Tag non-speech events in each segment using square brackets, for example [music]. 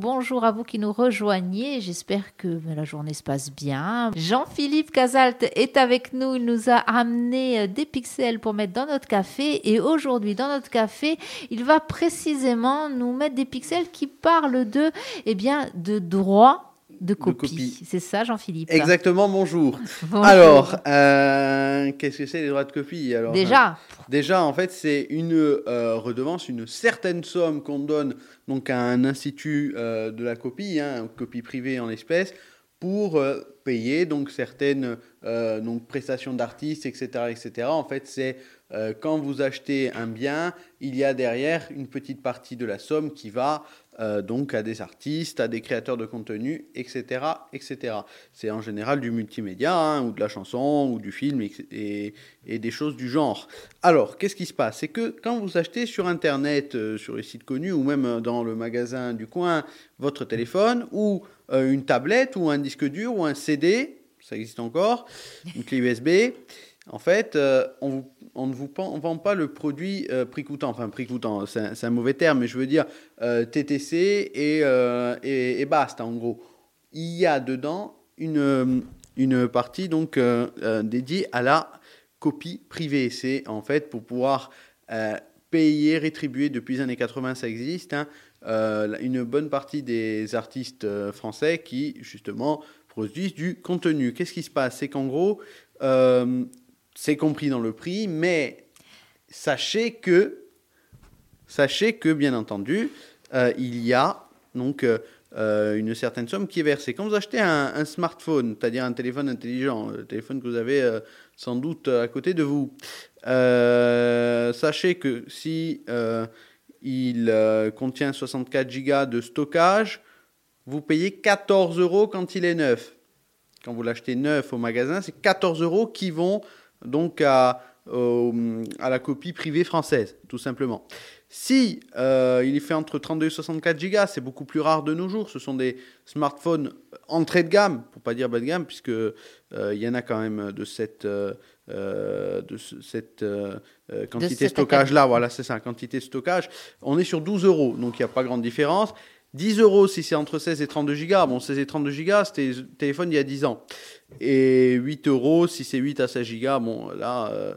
Bonjour à vous qui nous rejoignez. J'espère que ben, la journée se passe bien. Jean-Philippe Casalt est avec nous. Il nous a amené euh, des pixels pour mettre dans notre café. Et aujourd'hui, dans notre café, il va précisément nous mettre des pixels qui parlent de, eh bien, de droit de copie. C'est ça, Jean-Philippe Exactement, [laughs] bonjour. Alors, euh, qu'est-ce que c'est les droits de copie Alors, Déjà euh, Déjà, en fait, c'est une redevance, une certaine somme qu'on donne donc à un institut euh, de la copie, hein, copie privée en espèces, pour euh, payer donc certaines euh, donc prestations d'artistes, etc., etc. En fait, c'est quand vous achetez un bien, il y a derrière une petite partie de la somme qui va euh, donc à des artistes, à des créateurs de contenu, etc. etc. C'est en général du multimédia, hein, ou de la chanson, ou du film, et, des choses du genre. Alors, qu'est-ce qui se passe? C'est que quand vous achetez sur Internet, euh, sur les sites connus, ou même dans le magasin du coin, votre téléphone, ou euh, une tablette, ou un disque dur, ou un CD, ça existe encore, une clé USB, en fait, on, ne vous vend pas le produit prix coûtant. Enfin, prix coûtant, c'est un, mauvais terme, mais je veux dire TTC et, basta, en gros. Il y a dedans une, une partie donc dédiée à la copie privée. C'est en fait pour pouvoir payer, rétribuer, depuis les années 80 ça existe, hein, une bonne partie des artistes français qui justement produisent du contenu. Qu'est-ce qui se passe? C'est qu'en gros, c'est compris dans le prix, mais sachez que, bien entendu, euh, il y a donc euh, euh, une certaine somme qui est versée. Quand vous achetez un, smartphone, c'est-à-dire un téléphone intelligent, le téléphone que vous avez sans doute à côté de vous, sachez que si il contient 64 Go de stockage, vous payez 14 euros quand il est neuf. Quand vous l'achetez neuf au magasin, c'est 14 euros qui vont donc à, à la copie privée française, tout simplement. Si euh, il est fait entre 32 et 64 Go, c'est beaucoup plus rare de nos jours. Ce sont des smartphones entrée de gamme, pour pas dire bas de gamme, puisque euh, il y en a quand même de cette euh, de cette quantité de stockage là. Voilà, c'est ça, quantité de stockage. On est sur 12 euros, donc il n'y a pas grande différence. 10 euros si c'est entre 16 et 32 gigas. Bon, 16 et 32 gigas, c'était téléphone il y a 10 ans. Et 8 euros si c'est 8 à 16 gigas. Bon, là, euh,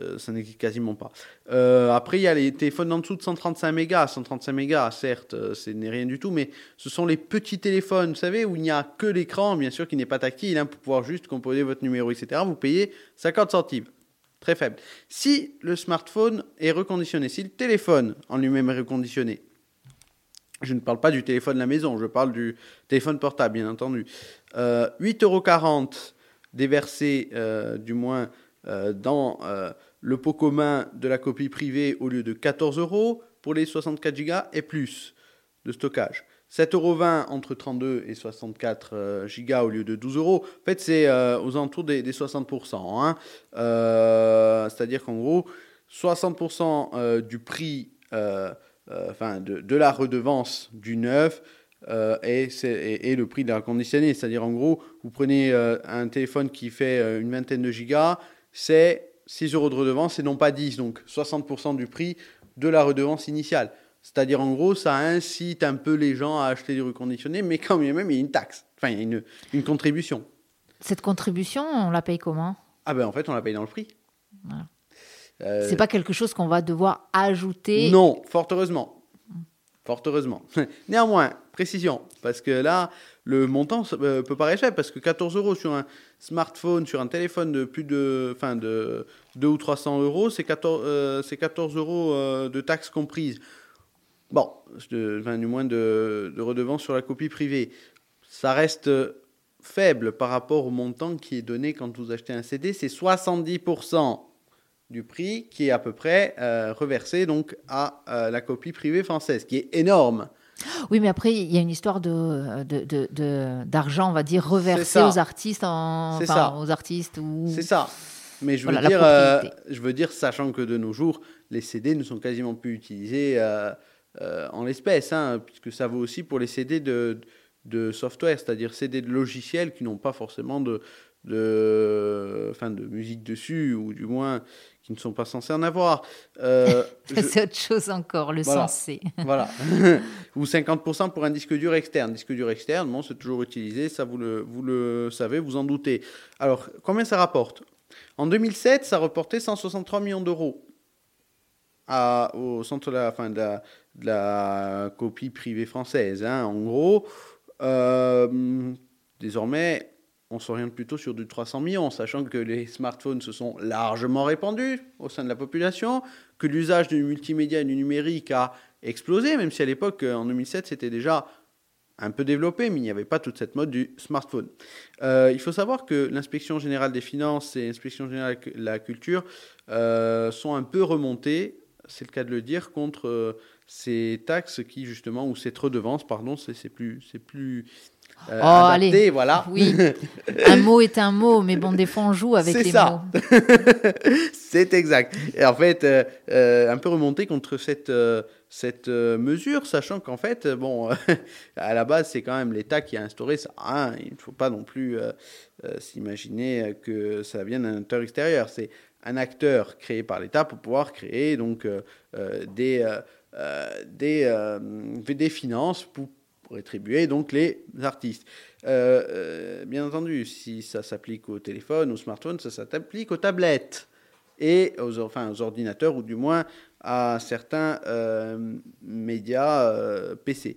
euh, ça n'est quasiment pas. Euh, après, il y a les téléphones en dessous de 135 mégas. 135 mégas, certes, ce n'est rien du tout, mais ce sont les petits téléphones, vous savez, où il n'y a que l'écran, bien sûr, qui n'est pas tactile, hein, pour pouvoir juste composer votre numéro, etc. Vous payez 50 centimes. Très faible. Si le smartphone est reconditionné, si le téléphone en lui-même est reconditionné, je ne parle pas du téléphone de la maison, je parle du téléphone portable, bien entendu. Euh, 8,40 euros déversés, euh, du moins, euh, dans euh, le pot commun de la copie privée au lieu de 14 euros pour les 64 Go et plus de stockage. 7,20 euros entre 32 et 64 Go au lieu de 12 euros. En fait, c'est aux alentours des, 60%. Hein. C'est-à-dire qu'en gros, 60% du prix enfin, de, la redevance du neuf euh, et, et, le prix de la reconditionnée. C'est-à-dire, en gros, vous prenez euh, un téléphone qui fait une vingtaine de gigas, c'est 6 euros de redevance et non pas 10, donc 60% du prix de la redevance initiale. C'est-à-dire, en gros, ça incite un peu les gens à acheter du reconditionné, mais quand même, il y a une taxe, enfin, il y a une, une contribution. Cette contribution, on la paye comment? Ah ben, en fait, on la paye dans le prix. Voilà. Euh, c'est pas quelque chose qu'on va devoir ajouter. Non, fort heureusement. Fort heureusement. [laughs] Néanmoins, précision, parce que là, le montant euh, peut paraître faible, parce que 14 euros sur un smartphone, sur un téléphone de plus de, enfin de 2 ou 300 euros, c'est 14, euh, 14 euros de taxes comprises. Bon, du moins de, de redevance sur la copie privée. Ça reste faible par rapport au montant qui est donné quand vous achetez un CD, c'est 70% du prix qui est à peu près euh, reversé donc à euh, la copie privée française, qui est énorme. Oui, mais après, il y a une histoire de, d'argent, on va dire, reversé aux artistes, en, enfin, aux artistes. Ou... C'est ça. Mais je veux, dire, euh, je veux dire, sachant que de nos jours, les CD ne sont quasiment plus utilisés en l'espèce, hein, puisque ça vaut aussi pour les CD de, de software, c'est-à-dire CD de logiciels qui n'ont pas forcément de, de, enfin, de musique dessus, ou du moins qui ne sont pas censés en avoir. Euh, [laughs] je- C'est autre chose encore, le Voilà. sensé. [laughs] voilà. [laughs] Ou 50% pour un disque dur externe. Disque dur externe, bon, c'est toujours utilisé, ça vous le, vous le savez, vous en doutez. Alors, combien ça rapporte? En 2007, ça rapportait 163 millions d'euros au centre de la, enfin, de la, de la copie privée française. hein. En gros, euh, désormais, on s'oriente plutôt sur du 300 millions, sachant que les smartphones se sont largement répandus au sein de la population, que l'usage du multimédia et du numérique a explosé, même si à l'époque, euh, en 2007, c'était déjà un peu développé, mais il n'y avait pas toute cette mode du smartphone. Euh, il faut savoir que l'inspection générale des finances et l'inspection générale de la culture euh, sont un peu remontées, c'est le cas de le dire, contre ces taxes qui, justement, ou cette redevance, pardon, c'est plus, c'est plus euh, Oh, adapté, allez. voilà. Oui, [laughs] un mot est un mot, mais bon, des fois on joue avec les ça. mots. [laughs] c'est exact. Et en fait, euh, euh, un peu remonté contre cette, cette mesure, sachant qu'en fait, bon, [laughs] à la base, c'est quand même l'État qui a instauré ça. hein. Il ne faut pas non plus s'imaginer que ça vient d'un acteur extérieur. C'est un acteur créé par l'État pour pouvoir créer donc des, euh, des, euh, des finances pour rétribuer donc les artistes. Euh, euh, bien entendu, si ça s'applique au téléphone, au smartphone, ça s'applique aux tablettes et aux, enfin, aux ordinateurs ou du moins à certains euh, médias PC.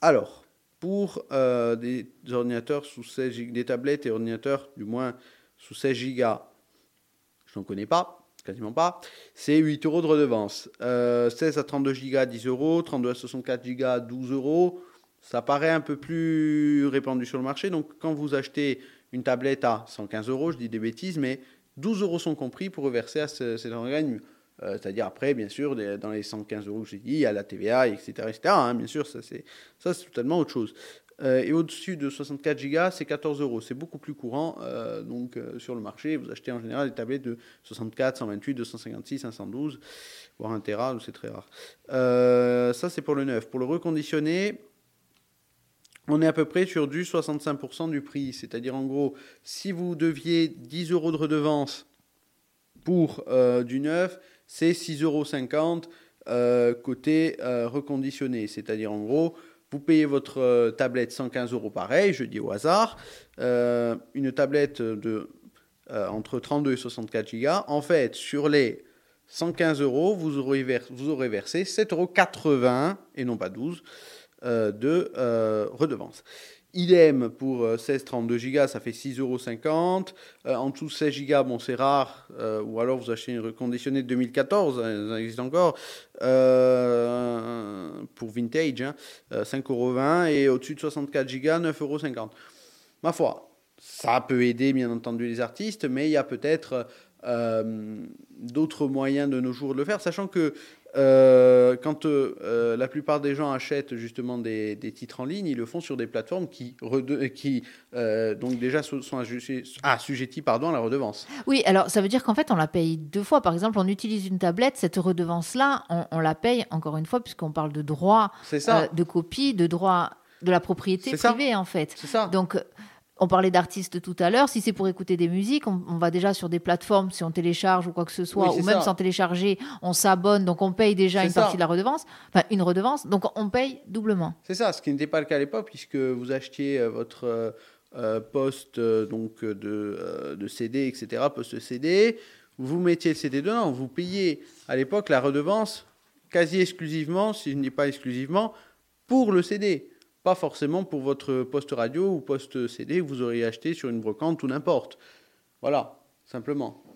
Alors, pour des ordinateurs sous 16 gigas, des tablettes et ordinateurs du moins sous 16 gigas, je n'en connais pas, quasiment pas, c'est 8 euros de redevance. Euh, 16 à 32 gigas, 10 euros, 32 à 64 gigas, 12 euros. Ça paraît un peu plus répandu sur le marché. Donc, quand vous achetez une tablette à 115 euros, je dis des bêtises, mais 12 euros sont compris pour reverser à ce- cet organisme. Euh, C'est-à-dire après, bien sûr, dans les 115 euros que j'ai dit, il y a la TVA, etc. etc. hein, bien sûr, ça c'est totalement autre chose. Euh, et au-dessus de 64 gigas, c'est 14 euros. C'est beaucoup plus courant euh, donc, sur le marché. Vous achetez en général des tablettes de 64, 128, 256, 512, voire 1 Tera, c'est très rare. Ça, c'est pour le neuf. Pour le reconditionné, on est à peu près sur du 65% du prix. C'est-à-dire, en gros, si vous deviez 10 euros de redevance pour euh, du neuf, c'est 6,50 euros euh, côté euh, reconditionné. C'est-à-dire, en gros, vous payez votre tablette 115 euros pareil, je dis au hasard, une tablette de entre 32 et 64 gigas. En fait, sur les 115 euros, vous aurez, versé 7,80 euros et non pas 12 euh, de euh, redevance. Idem pour euh, 16-32 gigas, ça fait 6,50 euros. Euh, en dessous de 16 gigas, bon, c'est rare. euh, ou alors vous achetez une reconditionnée de 2014, hein, ça existe encore, euh, pour vintage, hein, euh, 5,20 euros. Et au-dessus de 64 gigas, 9,50 euros. Ma foi, ça peut aider bien entendu les artistes, mais il y a peut-être euh, d'autres moyens de nos jours de le faire, sachant que euh, quand euh, euh, la plupart des gens achètent justement des, des titres en ligne, ils le font sur des plateformes qui, euh, donc déjà sont assujettis, pardon, à la redevance. Oui, alors ça veut dire qu'en fait, on la paye deux fois. Par exemple, on utilise une tablette, cette redevance-là, on, on la paye encore une fois, puisqu'on parle de droit ça, de copie, de droit de la propriété C'est ça. privée, en fait. c'est ça. Donc, on parlait d'artistes tout à l'heure. Si c'est pour écouter des musiques, on, on va déjà sur des plateformes, si on télécharge ou quoi que ce soit, Oui, ou même ça. sans télécharger, on s'abonne, donc on paye déjà une ça. partie de la redevance, enfin une redevance, donc on paye doublement. C'est ça, ce qui n'était pas le cas à l'époque, puisque vous achetiez euh, votre euh, euh, poste euh, donc, de, euh, de CD, etc., poste CD, vous mettiez le CD dedans, vous payez à l'époque la redevance quasi exclusivement, si ce n'est pas exclusivement, pour le CD. Pas forcément pour votre poste radio ou poste CD que vous auriez acheté sur une brocante ou n'importe. Voilà, simplement.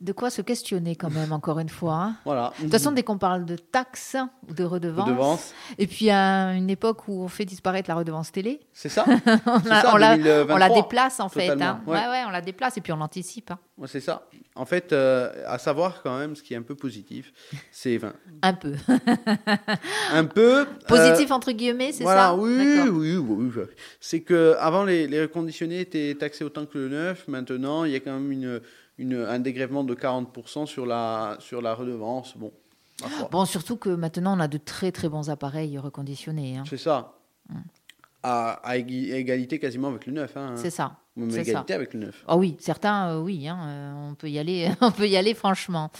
De quoi se questionner quand même, encore une fois. hein. Voilà. De toute façon, dès qu'on parle de taxes ou de redevances, redevance, et puis à une époque où on fait disparaître la redevance télé, c'est ça [laughs] on, la- ça, on la, 2023. on la déplace en fait. Hein. ouais. Ouais, ouais, on la déplace et puis on l'anticipe. hein. Ouais, c'est ça. En fait, euh, à savoir quand même, ce qui est un peu positif, c'est Un peu. [laughs] un peu euh, Positif entre guillemets, c'est voilà, ça? oui, oui, oui, oui. C'est que avant les, les reconditionnés étaient taxés autant que le neuf. Maintenant, il y a quand même une, une- un dégrèvement de 40% sur la sur la redevance. Bon. Bon, surtout que maintenant on a de très très bons appareils reconditionnés. hein. c'est ça. à, à égalité quasiment avec le neuf. Hein. C'est ça. Même ça. égalité avec le neuf. Ah oui, certains, euh, oui, hein, euh, on peut y aller, [laughs] on peut y aller franchement.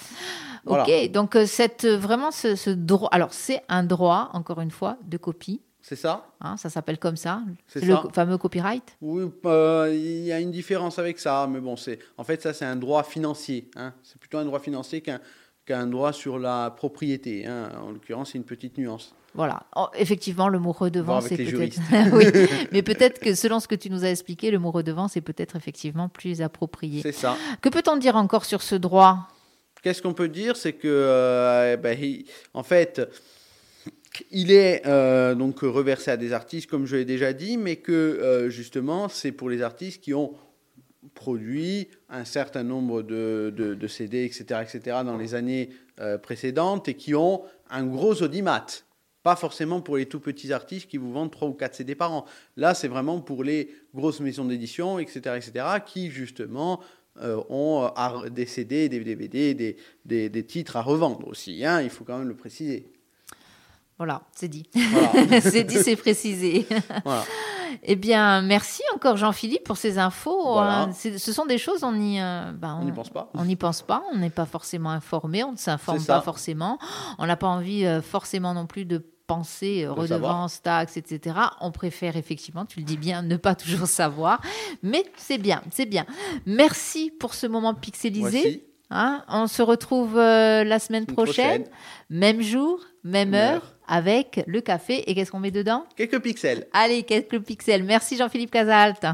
Voilà. Ok, donc euh, cette vraiment ce, ce droit, alors c'est un droit encore une fois de copie, C'est ça? Hein, ça s'appelle comme ça, C'est le fameux copyright? Oui, euh, il y a une différence avec ça, mais bon, c'est en fait ça c'est un droit financier. hein. C'est plutôt un droit financier qu'un qu'un droit sur la propriété. hein. En l'occurrence, c'est une petite nuance. Voilà. Oh, effectivement, le mot redevance, c'est peut-être. [laughs] oui, [laughs] mais peut-être que selon ce que tu nous as expliqué, le mot redevance est peut-être effectivement plus approprié. C'est ça. Que peut-on dire encore sur ce droit? Qu'est-ce qu'on peut dire? C'est que, euh, ben, il- en fait, il est euh, donc reversé à des artistes, comme je l'ai déjà dit, mais que euh, justement, c'est pour les artistes qui ont produit un certain nombre de, CD, etc., etc., dans les années euh, précédentes et qui ont un gros audimat. Pas forcément pour les tout petits artistes qui vous vendent 3 ou 4 CD par an. Là, c'est vraiment pour les grosses maisons d'édition, etc., etc., qui justement ont des CD, des DVD, des titres à revendre aussi. hein, il faut quand même le préciser. Voilà, c'est dit. Voilà. [laughs] c'est dit, c'est précisé. Voilà. Eh bien, merci encore Jean-Philippe pour ces infos. Voilà. C'est- Ce sont des choses, on n'y euh, bah, On n'y pense pas. on n'y pense pas, on n'est pas forcément informé, on ne s'informe pas forcément. On n'a pas envie euh, forcément non plus de penser euh, De redevance, taxes, etc. On préfère effectivement, tu le dis bien, ne pas toujours savoir. Mais c'est bien, c'est bien. Merci pour ce moment pixelisé. Voici. Hein, on se retrouve euh, la semaine prochaine, même jour, même heure, heure. avec le café. Et qu'est-ce qu'on met dedans? Quelques pixels. Allez, quelques pixels. Merci Jean-Philippe Casalt.